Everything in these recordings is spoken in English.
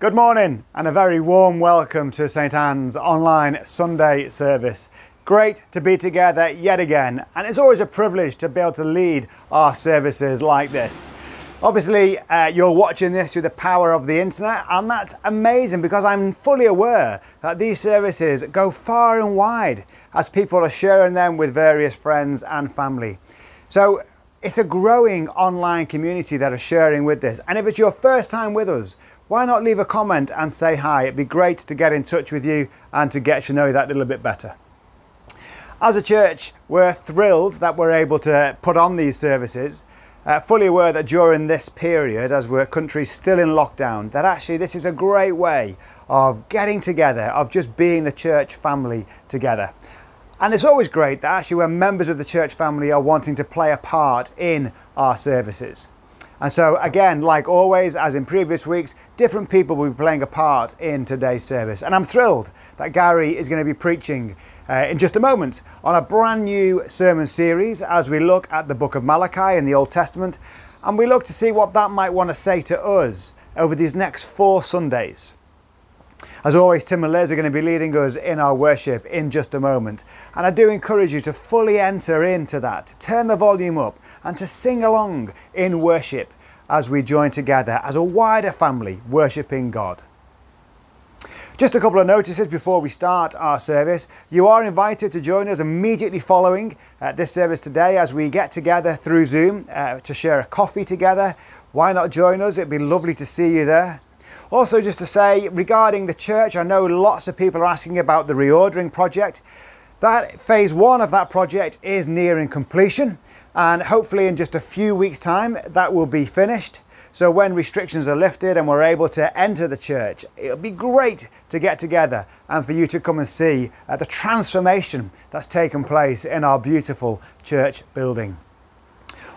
Good morning and a very warm welcome to St Anne's online Sunday service. Great to be together yet again, and it's always a privilege to be able to lead our services like this. Obviously, uh, you're watching this through the power of the internet, and that's amazing because I'm fully aware that these services go far and wide as people are sharing them with various friends and family. So, it's a growing online community that are sharing with this. And if it's your first time with us, why not leave a comment and say hi? It'd be great to get in touch with you and to get to know you that little bit better. As a church, we're thrilled that we're able to put on these services. Uh, fully aware that during this period, as we're country still in lockdown, that actually this is a great way of getting together, of just being the church family together. And it's always great that actually when members of the church family are wanting to play a part in our services. And so, again, like always, as in previous weeks, different people will be playing a part in today's service. And I'm thrilled that Gary is going to be preaching uh, in just a moment on a brand new sermon series as we look at the book of Malachi in the Old Testament. And we look to see what that might want to say to us over these next four Sundays. As always, Tim and Liz are going to be leading us in our worship in just a moment. And I do encourage you to fully enter into that, to turn the volume up, and to sing along in worship as we join together as a wider family worshipping God. Just a couple of notices before we start our service. You are invited to join us immediately following uh, this service today as we get together through Zoom uh, to share a coffee together. Why not join us? It'd be lovely to see you there. Also, just to say regarding the church, I know lots of people are asking about the reordering project. That phase one of that project is nearing completion, and hopefully, in just a few weeks' time, that will be finished. So, when restrictions are lifted and we're able to enter the church, it'll be great to get together and for you to come and see uh, the transformation that's taken place in our beautiful church building.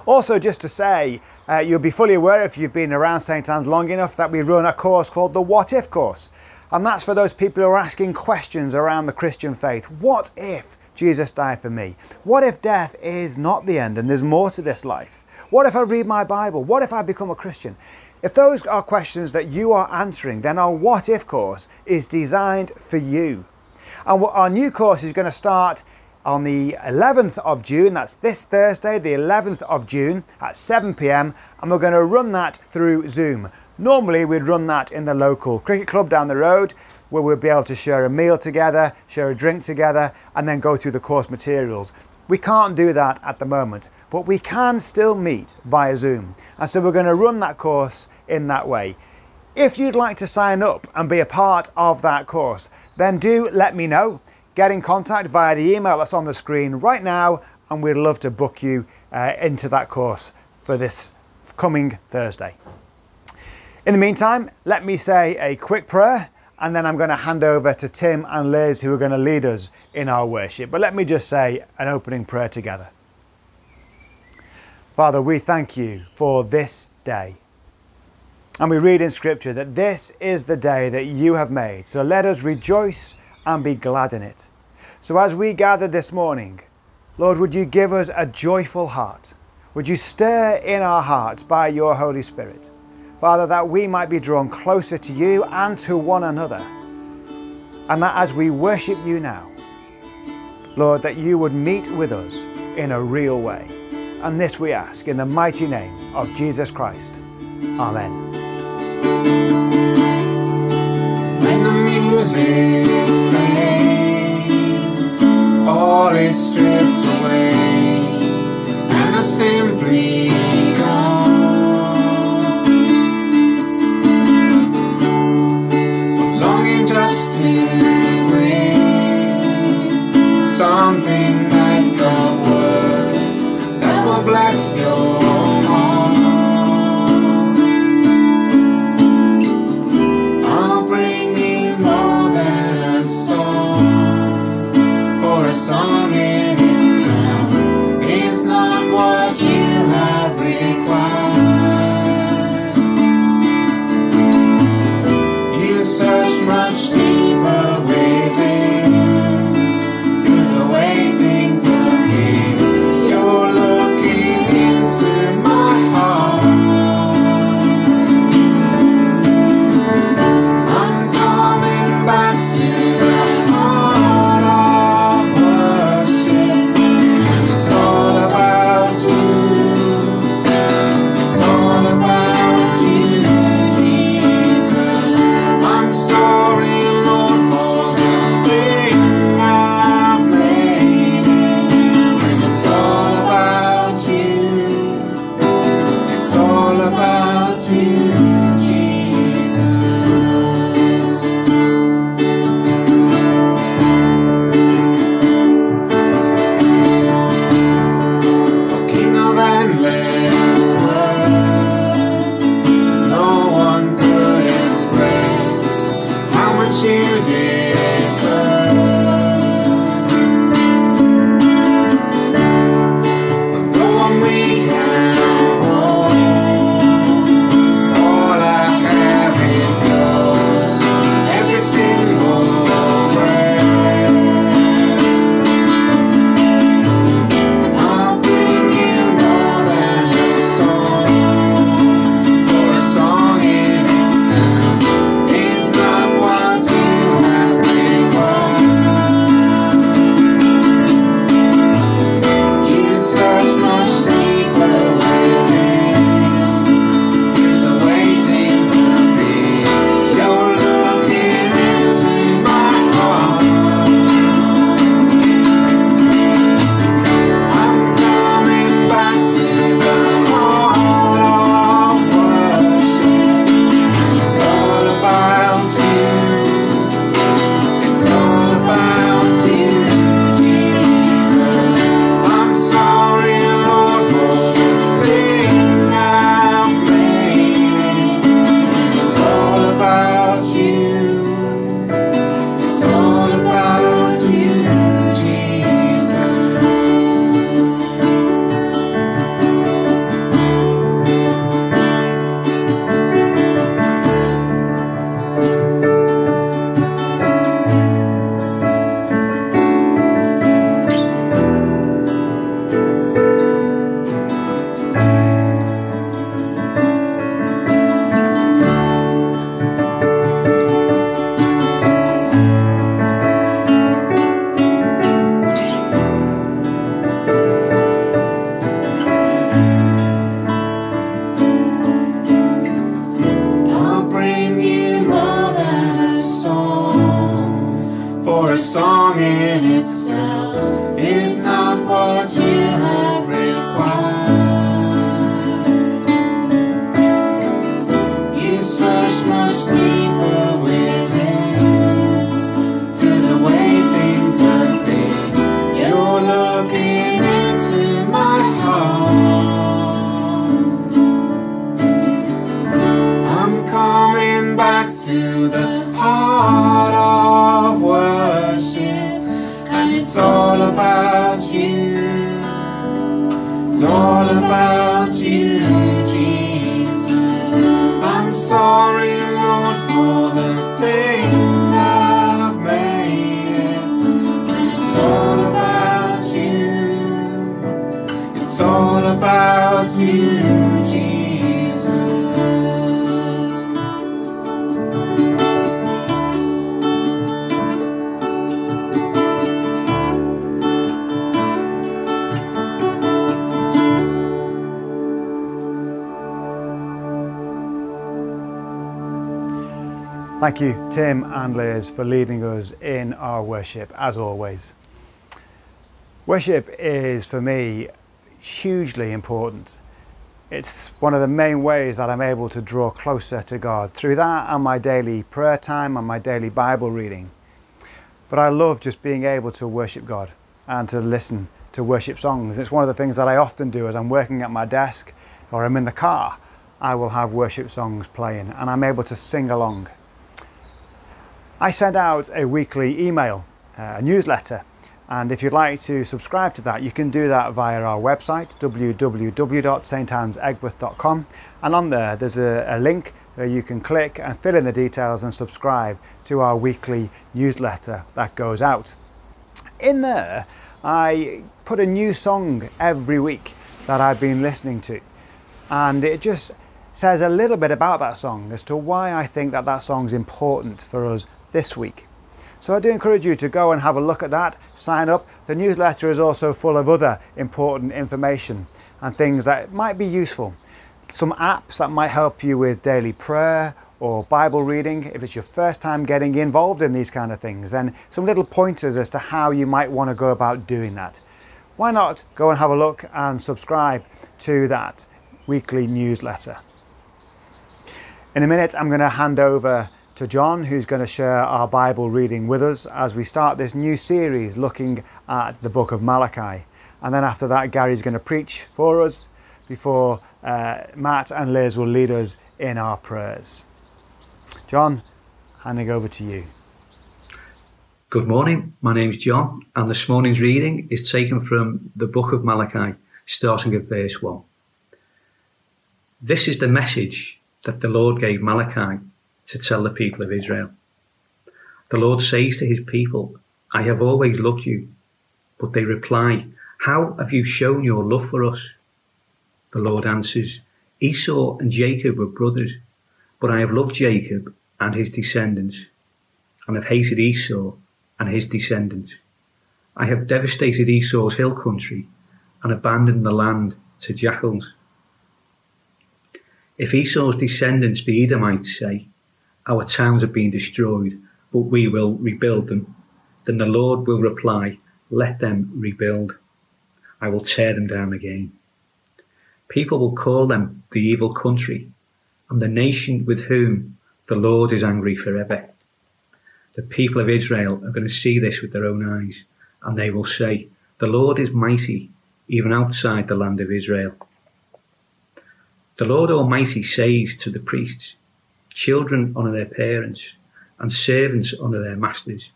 Also, just to say, uh, you'll be fully aware if you've been around St. Anne's long enough that we run a course called the What If course. And that's for those people who are asking questions around the Christian faith. What if Jesus died for me? What if death is not the end and there's more to this life? What if I read my Bible? What if I become a Christian? If those are questions that you are answering, then our What If course is designed for you. And our new course is going to start on the 11th of June. That's this Thursday, the 11th of June at 7 pm, and we're going to run that through Zoom. Normally, we'd run that in the local cricket club down the road where we'll be able to share a meal together, share a drink together, and then go through the course materials. We can't do that at the moment, but we can still meet via Zoom. And so we're going to run that course in that way. If you'd like to sign up and be a part of that course, then do let me know get in contact via the email that's on the screen right now, and we'd love to book you uh, into that course for this coming Thursday. In the meantime, let me say a quick prayer, and then I'm going to hand over to Tim and Liz, who are going to lead us in our worship. But let me just say an opening prayer together. Father, we thank you for this day. And we read in Scripture that this is the day that you have made. So let us rejoice and be glad in it. So as we gather this morning, Lord, would you give us a joyful heart? Would you stir in our hearts by your Holy Spirit? Father, that we might be drawn closer to you and to one another. And that as we worship you now, Lord, that you would meet with us in a real way. And this we ask in the mighty name of Jesus Christ. Amen. When the music all is stripped away, and I simply come, something that's of worth that will bless your Thank you, Tim and Liz, for leading us in our worship, as always. Worship is, for me, hugely important. It's one of the main ways that I'm able to draw closer to God through that and my daily prayer time and my daily Bible reading. But I love just being able to worship God and to listen to worship songs. It's one of the things that I often do as I'm working at my desk or I'm in the car. I will have worship songs playing and I'm able to sing along. I send out a weekly email, uh, a newsletter, and if you'd like to subscribe to that, you can do that via our website www.stansegberth.com, and on there there's a, a link you can click and fill in the details and subscribe to our weekly newsletter that goes out. In there, I put a new song every week that I've been listening to, and it just says a little bit about that song as to why I think that that song's important for us this week. So I do encourage you to go and have a look at that, sign up. The newsletter is also full of other important information and things that might be useful. Some apps that might help you with daily prayer or Bible reading. If it's your first time getting involved in these kind of things, then some little pointers as to how you might want to go about doing that. Why not go and have a look and subscribe to that weekly newsletter? In a minute, I'm going to hand over to John, who's going to share our Bible reading with us as we start this new series looking at the book of Malachi. And then after that, Gary's going to preach for us before uh, Matt and Liz will lead us in our prayers. John, handing over to you. Good morning, my name's John, and this morning's reading is taken from the book of Malachi, starting at verse 1. This is the message that the Lord gave Malachi to tell the people of Israel. The Lord says to his people, I have always loved you. But they reply, How have you shown your love for us? The Lord answers, Esau and Jacob were brothers, but I have loved Jacob and his descendants, and have hated Esau and his descendants. I have devastated Esau's hill country and abandoned the land to jackals. If Esau's descendants, the Edomites, say, Our towns have been destroyed, but we will rebuild them, then the Lord will reply, Let them rebuild. I will tear them down again. People will call them the evil country, and the nation with whom the Lord is angry forever. The people of Israel are going to see this with their own eyes, and they will say, The Lord is mighty, even outside the land of Israel. The Lord Almighty says to the priests, Children honour their parents, and servants honour their masters.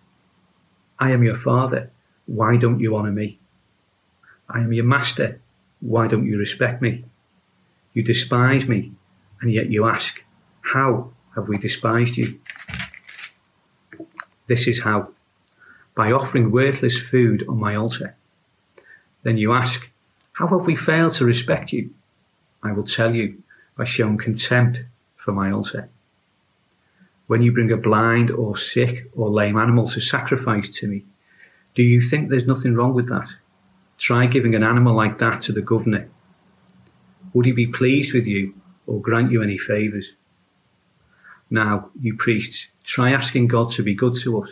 I am your father, why don't you honour me? I am your master, why don't you respect me? You despise me, and yet you ask, How have we despised you? This is how by offering worthless food on my altar. Then you ask, How have we failed to respect you? I will tell you, by showing contempt for my altar. When you bring a blind or sick or lame animal to sacrifice to me, do you think there's nothing wrong with that? Try giving an animal like that to the governor. Would he be pleased with you or grant you any favours? Now, you priests, try asking God to be good to us.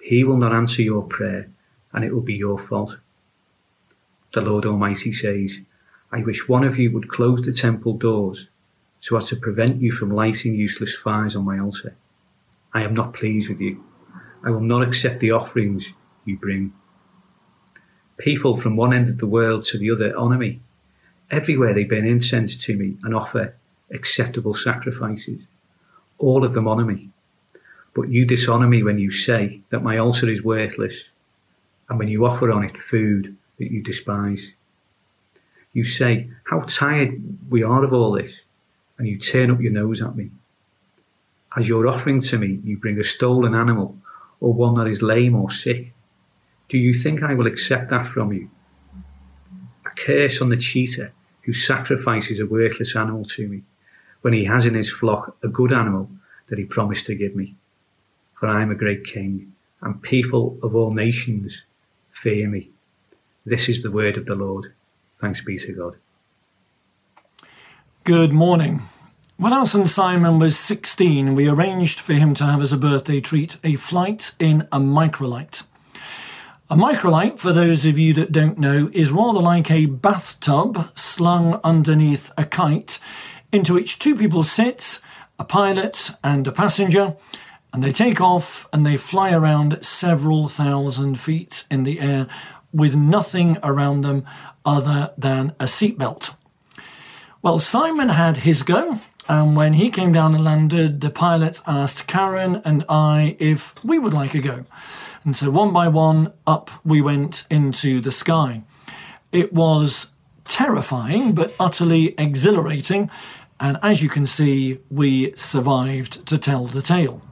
He will not answer your prayer, and it will be your fault. The Lord Almighty says, I wish one of you would close the temple doors so as to prevent you from lighting useless fires on my altar. I am not pleased with you. I will not accept the offerings you bring. People from one end of the world to the other honour me. Everywhere they burn incense to me and offer acceptable sacrifices. All of them honour me. But you dishonour me when you say that my altar is worthless, and when you offer on it food that you despise. You say, How tired we are of all this, and you turn up your nose at me. As your offering to me, you bring a stolen animal, or one that is lame or sick. Do you think I will accept that from you? A curse on the cheater who sacrifices a worthless animal to me, when he has in his flock a good animal that he promised to give me. For I am a great king, and people of all nations fear me. This is the word of the Lord. Thanks be to God. Good morning. When our son Simon was 16, we arranged for him to have as a birthday treat a flight in a microlight. A microlight, for those of you that don't know, is rather like a bathtub slung underneath a kite into which two people sit, a pilot and a passenger, and they take off and they fly around several thousand feet in the air with nothing around them other than a seatbelt. Well, Simon had his go, and when he came down and landed, the pilot asked Karen and I if we would like a go. And so one by one, up we went into the sky. It was terrifying, but utterly exhilarating. And as you can see, we survived to tell the tale.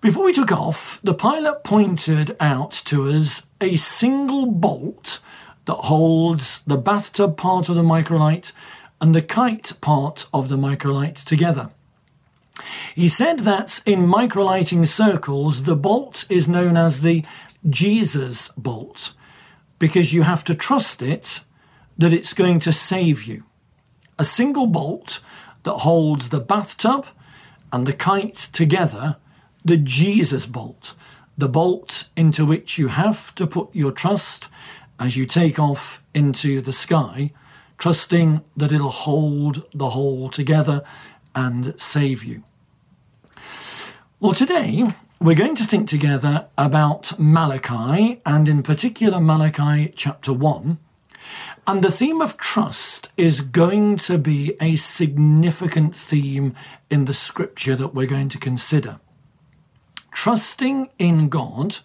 Before we took off, the pilot pointed out to us a single bolt that holds the bathtub part of the microlight and the kite part of the microlight together. He said that in microlighting circles, the bolt is known as the Jesus bolt because you have to trust it that it's going to save you. A single bolt that holds the bathtub and the kite together the Jesus bolt, the bolt into which you have to put your trust as you take off into the sky, trusting that it'll hold the whole together and save you. Well, today we're going to think together about Malachi, and in particular Malachi chapter 1. And the theme of trust is going to be a significant theme in the scripture that we're going to consider trusting in God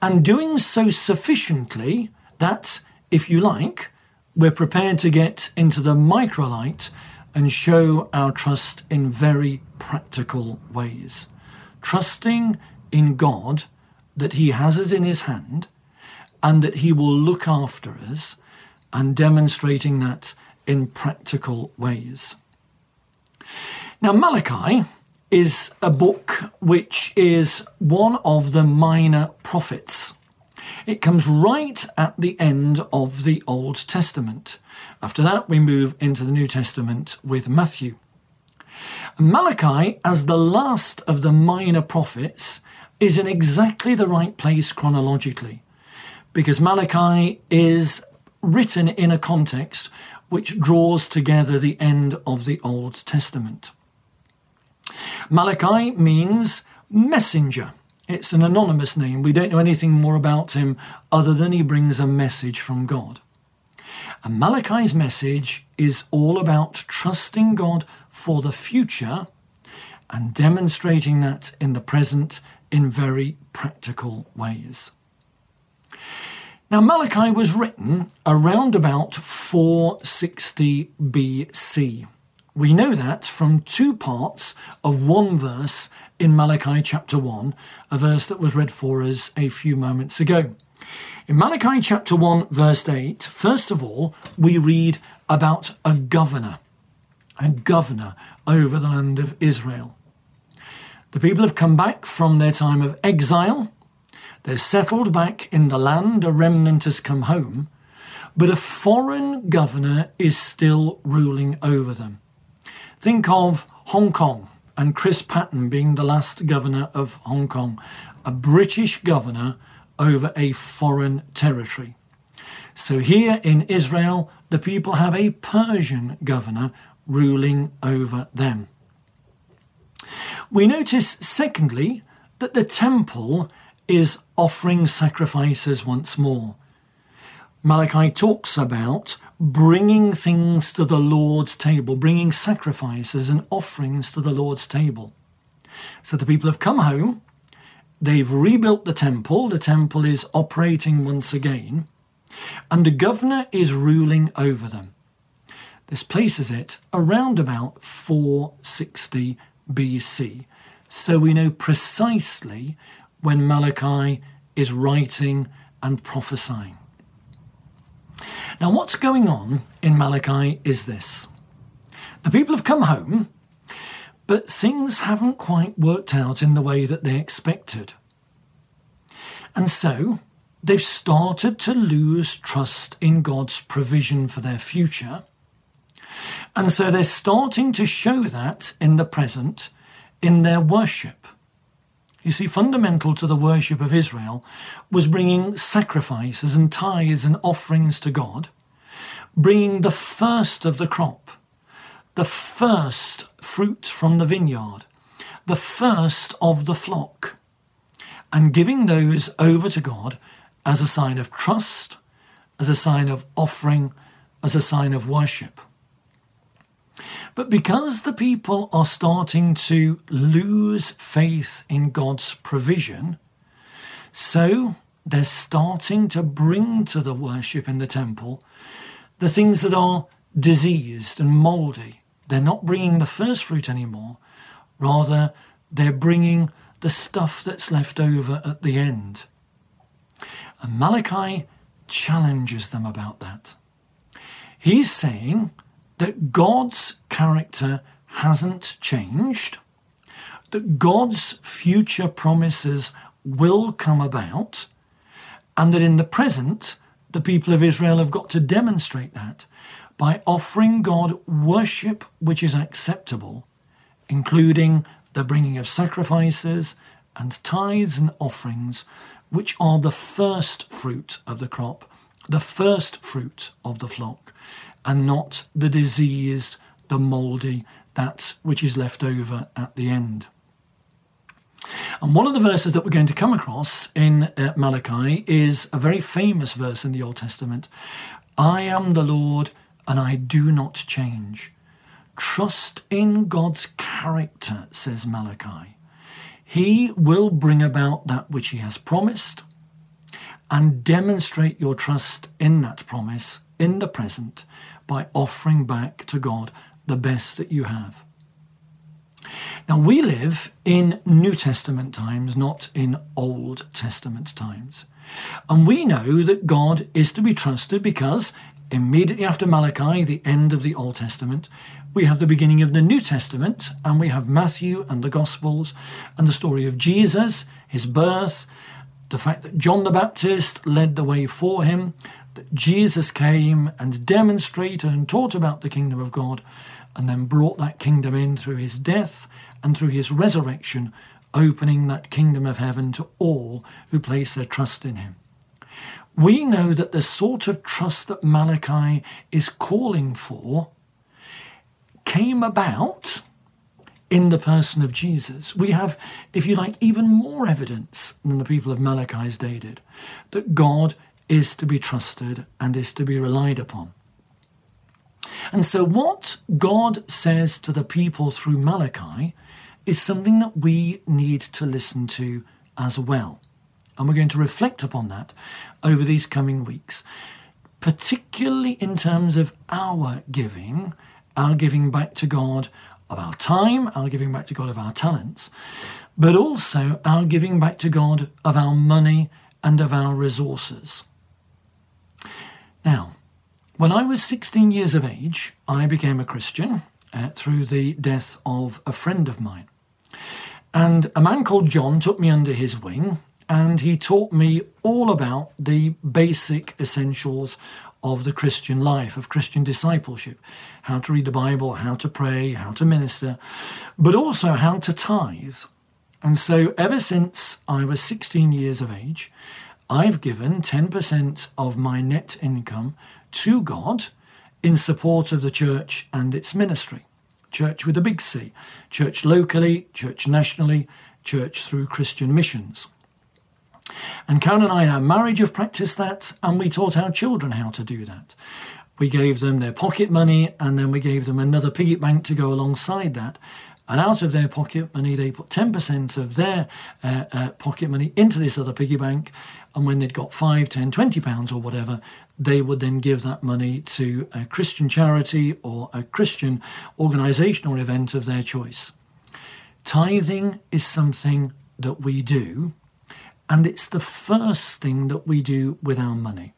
and doing so sufficiently that, if you like, we're prepared to get into the microlight and show our trust in very practical ways. Trusting in God that He has us in His hand and that He will look after us and demonstrating that in practical ways. Now, Malachi is a book which is one of the minor prophets. It comes right at the end of the Old Testament. After that, we move into the New Testament with Matthew. Malachi, as the last of the minor prophets, is in exactly the right place chronologically, because Malachi is written in a context which draws together the end of the Old Testament. Malachi means messenger. It's an anonymous name. We don't know anything more about him other than he brings a message from God. And Malachi's message is all about trusting God for the future and demonstrating that in the present in very practical ways. Now, Malachi was written around about 460 BC. We know that from two parts of one verse in Malachi chapter 1, a verse that was read for us a few moments ago. In Malachi chapter 1, verse 8, first of all, we read about a governor, a governor over the land of Israel. The people have come back from their time of exile. They're settled back in the land, a remnant has come home, but a foreign governor is still ruling over them. Think of Hong Kong and Chris Patten being the last governor of Hong Kong, a British governor over a foreign territory. So here in Israel, the people have a Persian governor ruling over them. We notice, secondly, that the temple is offering sacrifices once more. Malachi talks about bringing things to the Lord's table, bringing sacrifices and offerings to the Lord's table. So the people have come home, they've rebuilt the temple, the temple is operating once again, and the governor is ruling over them. This places it around about 460 BC. So we know precisely when Malachi is writing and prophesying. Now, what's going on in Malachi is this the people have come home, but things haven't quite worked out in the way that they expected. And so they've started to lose trust in God's provision for their future. And so they're starting to show that in the present in their worship. You see, fundamental to the worship of Israel was bringing sacrifices and tithes and offerings to God, bringing the first of the crop, the first fruit from the vineyard, the first of the flock, and giving those over to God as a sign of trust, as a sign of offering, as a sign of worship. But because the people are starting to lose faith in God's provision, so they're starting to bring to the worship in the temple the things that are diseased and mouldy. They're not bringing the first fruit anymore, rather, they're bringing the stuff that's left over at the end. And Malachi challenges them about that. He's saying that God's character hasn't changed, that God's future promises will come about, and that in the present, the people of Israel have got to demonstrate that by offering God worship which is acceptable, including the bringing of sacrifices and tithes and offerings, which are the first fruit of the crop, the first fruit of the flock and not the diseased, the mouldy, that which is left over at the end. And one of the verses that we're going to come across in uh, Malachi is a very famous verse in the Old Testament I am the Lord and I do not change. Trust in God's character, says Malachi. He will bring about that which He has promised and demonstrate your trust in that promise in the present by offering back to God the best that you have. Now, we live in New Testament times, not in Old Testament times. And we know that God is to be trusted because immediately after Malachi, the end of the Old Testament, we have the beginning of the New Testament, and we have Matthew and the Gospels and the story of Jesus, his birth, the fact that John the Baptist led the way for him, that Jesus came and demonstrated and taught about the kingdom of God, and then brought that kingdom in through his death and through his resurrection, opening that kingdom of heaven to all who place their trust in him. We know that the sort of trust that Malachi is calling for came about in the person of Jesus. We have, if you like, even more evidence than the people of Malachi's day did that God is to be trusted and is to be relied upon. And so, what God says to the people through Malachi is something that we need to listen to as well. And we're going to reflect upon that over these coming weeks, particularly in terms of our giving, our giving back to God of our time, our giving back to God of our talents, but also our giving back to God of our money and of our resources. Now, when I was 16 years of age, I became a Christian uh, through the death of a friend of mine. And a man called John took me under his wing and he taught me all about the basic essentials of the Christian life, of Christian discipleship how to read the Bible, how to pray, how to minister, but also how to tithe. And so, ever since I was 16 years of age, I've given 10% of my net income to God in support of the church and its ministry. Church with a big C, church locally, church nationally, church through Christian missions. And Karen and I in our marriage have practiced that, and we taught our children how to do that. We gave them their pocket money, and then we gave them another piggy bank to go alongside that. And out of their pocket money, they put 10% of their uh, uh, pocket money into this other piggy bank. And when they'd got 5, 10, 20 pounds or whatever, they would then give that money to a Christian charity or a Christian organisation or event of their choice. Tithing is something that we do and it's the first thing that we do with our money.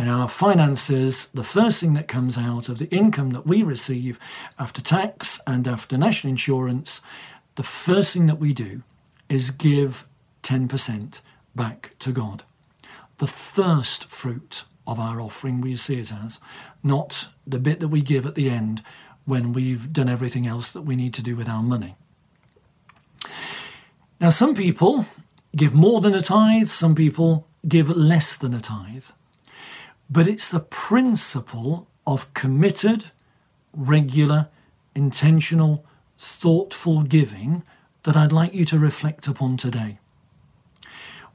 In our finances, the first thing that comes out of the income that we receive after tax and after national insurance, the first thing that we do is give 10% back to God. The first fruit of our offering, we see it as, not the bit that we give at the end when we've done everything else that we need to do with our money. Now, some people give more than a tithe, some people give less than a tithe. But it's the principle of committed, regular, intentional, thoughtful giving that I'd like you to reflect upon today.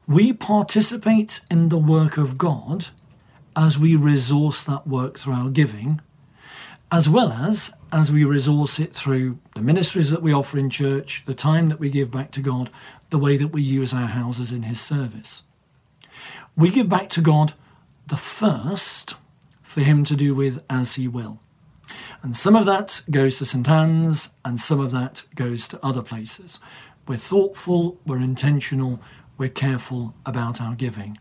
We participate in the work of God as we resource that work through our giving, as well as as we resource it through the ministries that we offer in church, the time that we give back to God, the way that we use our houses in His service. We give back to God the first for Him to do with as He will. And some of that goes to St. Anne's, and some of that goes to other places. We're thoughtful, we're intentional, we're careful about our giving.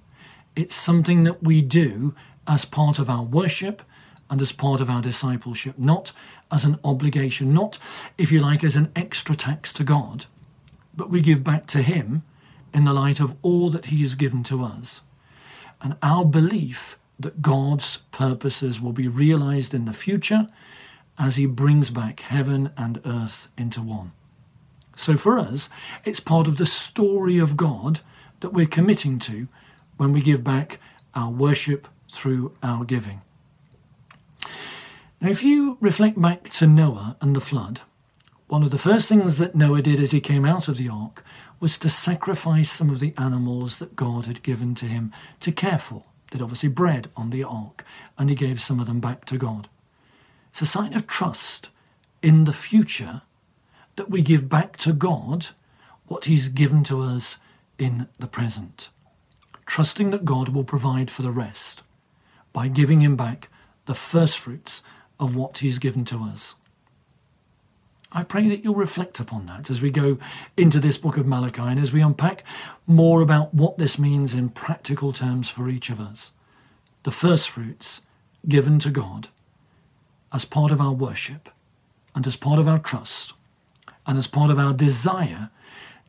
It's something that we do as part of our worship and as part of our discipleship, not as an obligation, not, if you like, as an extra tax to God, but we give back to Him in the light of all that He has given to us. And our belief that God's purposes will be realized in the future as He brings back heaven and earth into one. So for us, it's part of the story of God that we're committing to when we give back our worship through our giving. Now, if you reflect back to Noah and the flood, one of the first things that Noah did as he came out of the ark was to sacrifice some of the animals that God had given to him to care for. They'd obviously bred on the ark, and he gave some of them back to God. It's a sign of trust in the future that we give back to God what he's given to us in the present, trusting that God will provide for the rest by giving him back the first fruits of what he's given to us. I pray that you'll reflect upon that as we go into this book of Malachi and as we unpack more about what this means in practical terms for each of us. The first fruits given to God as part of our worship and as part of our trust and as part of our desire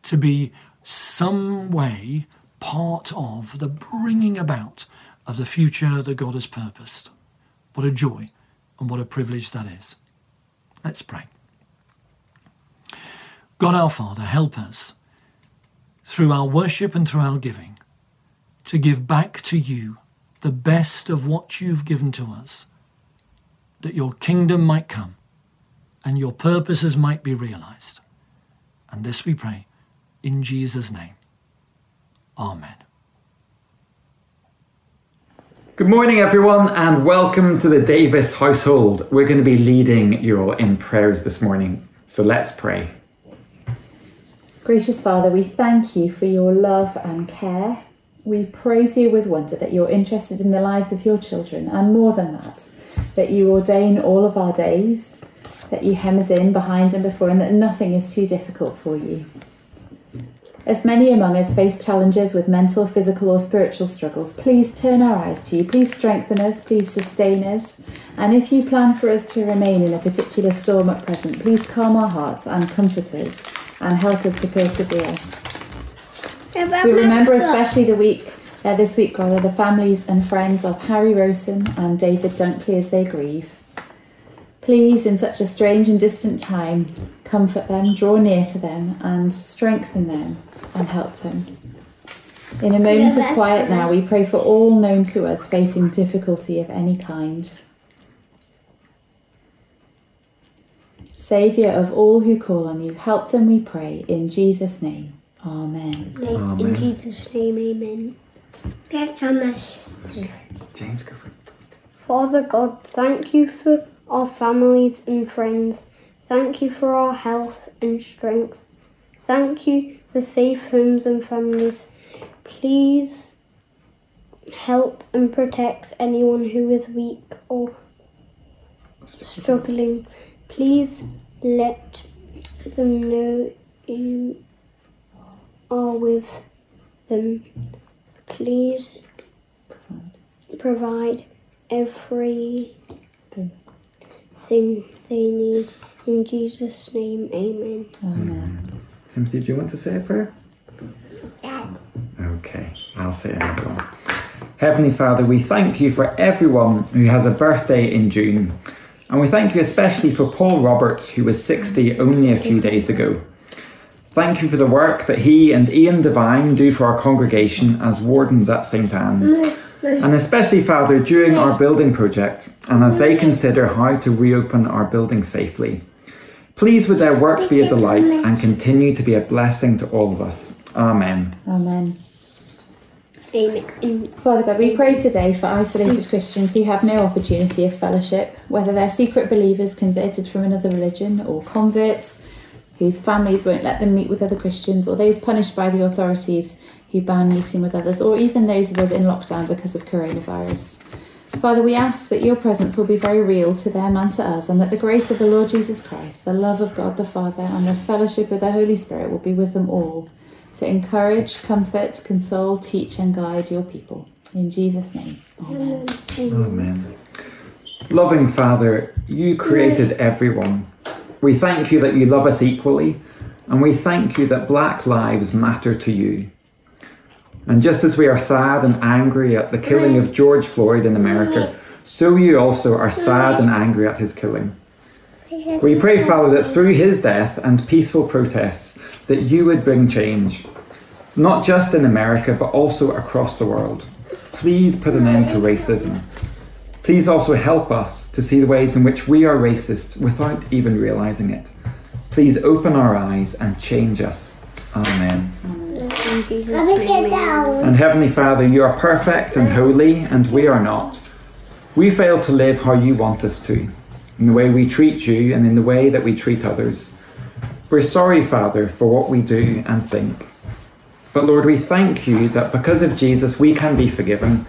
to be some way part of the bringing about of the future that God has purposed. What a joy and what a privilege that is. Let's pray. God our Father, help us through our worship and through our giving to give back to you the best of what you've given to us, that your kingdom might come and your purposes might be realized. And this we pray in Jesus' name. Amen. Good morning, everyone, and welcome to the Davis household. We're going to be leading you all in prayers this morning. So let's pray. Gracious Father, we thank you for your love and care. We praise you with wonder that you're interested in the lives of your children, and more than that, that you ordain all of our days, that you hem us in behind and before, and that nothing is too difficult for you. As many among us face challenges with mental, physical, or spiritual struggles, please turn our eyes to you. Please strengthen us. Please sustain us. And if you plan for us to remain in a particular storm at present, please calm our hearts and comfort us and help us to persevere. We remember especially the week Uh, this week, rather, the families and friends of Harry Rosen and David Dunkley as they grieve. Please, in such a strange and distant time, comfort them, draw near to them, and strengthen them and help them. In a moment of quiet now, we pray for all known to us facing difficulty of any kind. Saviour of all who call on you, help them, we pray, in Jesus' name. Amen. Amen. In Jesus' name, amen. Dear Thomas, James, go for it. Father God, thank you for our families and friends. Thank you for our health and strength. Thank you for safe homes and families. Please help and protect anyone who is weak or struggling. Please let them know you are with them. Please provide everything they need. In Jesus' name, amen. Amen. Timothy, do you want to say a prayer? Okay, I'll say another one. Heavenly Father, we thank you for everyone who has a birthday in June. And we thank you especially for Paul Roberts, who was 60 only a few days ago. Thank you for the work that he and Ian Devine do for our congregation as wardens at St Anne's. And especially, Father, during our building project and as they consider how to reopen our building safely. Please would their work be a delight and continue to be a blessing to all of us. Amen. Amen. Amen. Father God, we pray today for isolated Christians who have no opportunity of fellowship, whether they're secret believers converted from another religion or converts whose families won't let them meet with other Christians, or those punished by the authorities who ban meeting with others, or even those of us in lockdown because of coronavirus. Father, we ask that your presence will be very real to them and to us, and that the grace of the Lord Jesus Christ, the love of God the Father, and the fellowship of the Holy Spirit will be with them all to encourage, comfort, console, teach, and guide your people. In Jesus' name, amen. Amen. Loving Father, you created everyone. We thank you that you love us equally, and we thank you that black lives matter to you. And just as we are sad and angry at the killing of George Floyd in America, so you also are sad and angry at his killing. We pray, Father, that through his death and peaceful protests, that you would bring change, not just in America, but also across the world. Please put an end to racism. Please also help us to see the ways in which we are racist without even realizing it. Please open our eyes and change us. Amen. And Heavenly Father, you are perfect and holy, and we are not. We fail to live how you want us to, in the way we treat you and in the way that we treat others. We're sorry, Father, for what we do and think. But Lord, we thank you that because of Jesus we can be forgiven.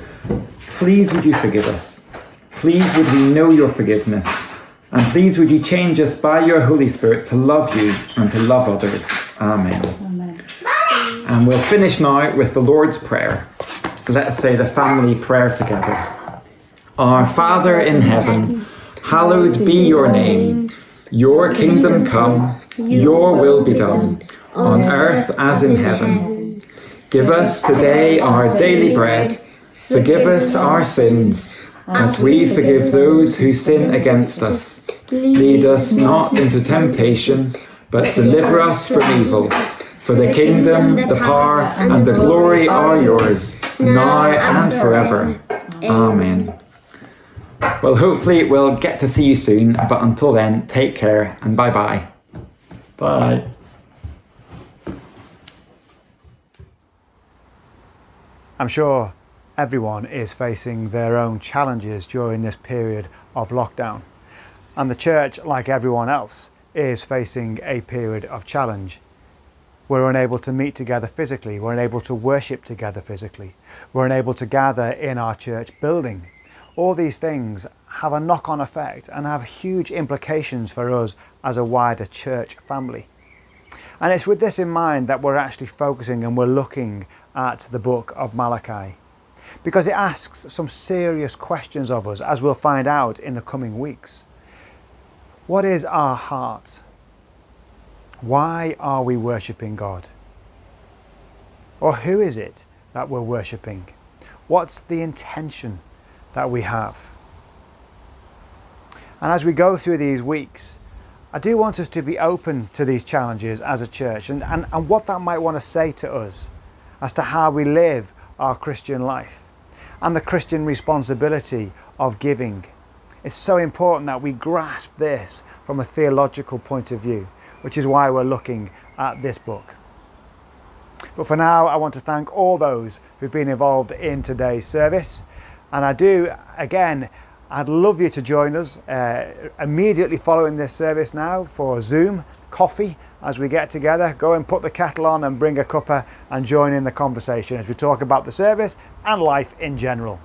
Please would you forgive us. Please would we know your forgiveness. And please would you change us by your Holy Spirit to love you and to love others. Amen. Amen. And we'll finish now with the Lord's Prayer. Let's say the family prayer together. Our Father in heaven, hallowed be your name. Your kingdom come, your will be done, on earth as in heaven. Give us today our daily bread. Forgive us our sins, as we forgive those who sin against us. Lead us not into temptation, but deliver us from evil. For the kingdom, the power, and the glory are yours, now and forever. Amen. Well, hopefully, we'll get to see you soon, but until then, take care and bye bye. Bye. I'm sure everyone is facing their own challenges during this period of lockdown. And the church, like everyone else, is facing a period of challenge. We're unable to meet together physically, we're unable to worship together physically, we're unable to gather in our church building. All these things have a knock on effect and have huge implications for us as a wider church family. And it's with this in mind that we're actually focusing and we're looking at the book of Malachi. Because it asks some serious questions of us, as we'll find out in the coming weeks. What is our heart? Why are we worshipping God? Or who is it that we're worshipping? What's the intention that we have? And as we go through these weeks, I do want us to be open to these challenges as a church and, and, and what that might want to say to us as to how we live our Christian life and the Christian responsibility of giving. It's so important that we grasp this from a theological point of view, which is why we're looking at this book. But for now, I want to thank all those who've been involved in today's service. And I do, again, I'd love you to join us uh, immediately following this service now for Zoom coffee as we get together. Go and put the kettle on and bring a cuppa and join in the conversation as we talk about the service and life in general.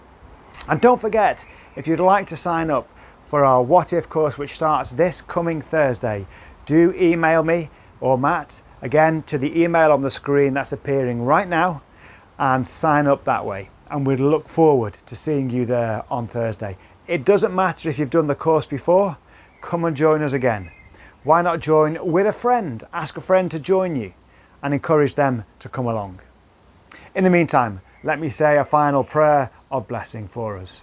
And don't forget, if you'd like to sign up for our What If course, which starts this coming Thursday, do email me or Matt again to the email on the screen that's appearing right now and sign up that way. And we'd look forward to seeing you there on Thursday. It doesn't matter if you've done the course before, come and join us again. Why not join with a friend? Ask a friend to join you and encourage them to come along. In the meantime, let me say a final prayer of blessing for us.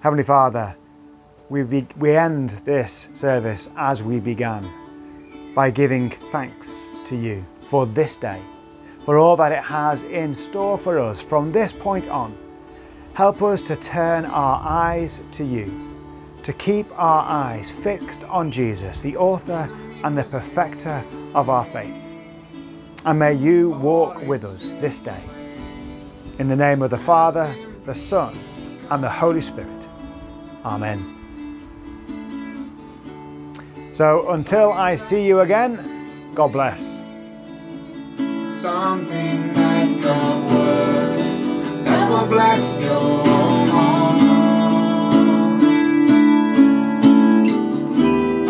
Heavenly Father, we, be, we end this service as we began by giving thanks to you for this day, for all that it has in store for us from this point on. Help us to turn our eyes to you, to keep our eyes fixed on Jesus, the author and the perfecter of our faith. And may you walk with us this day. In the name of the Father, the Son, and the Holy Spirit. Amen. So until I see you again, God bless. Something that's a word that will bless your heart.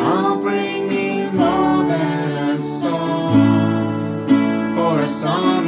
I'll bring you more than a song, for a song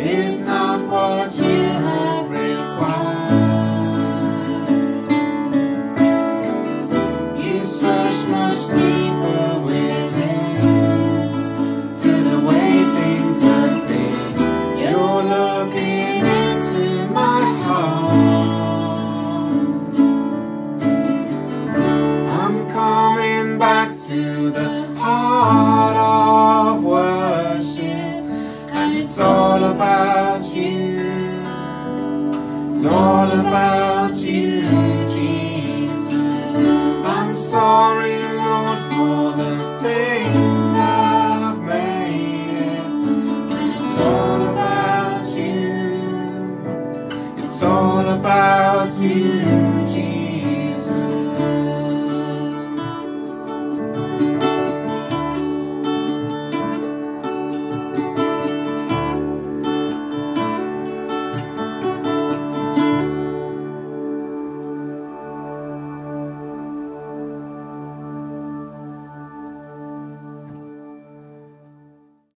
is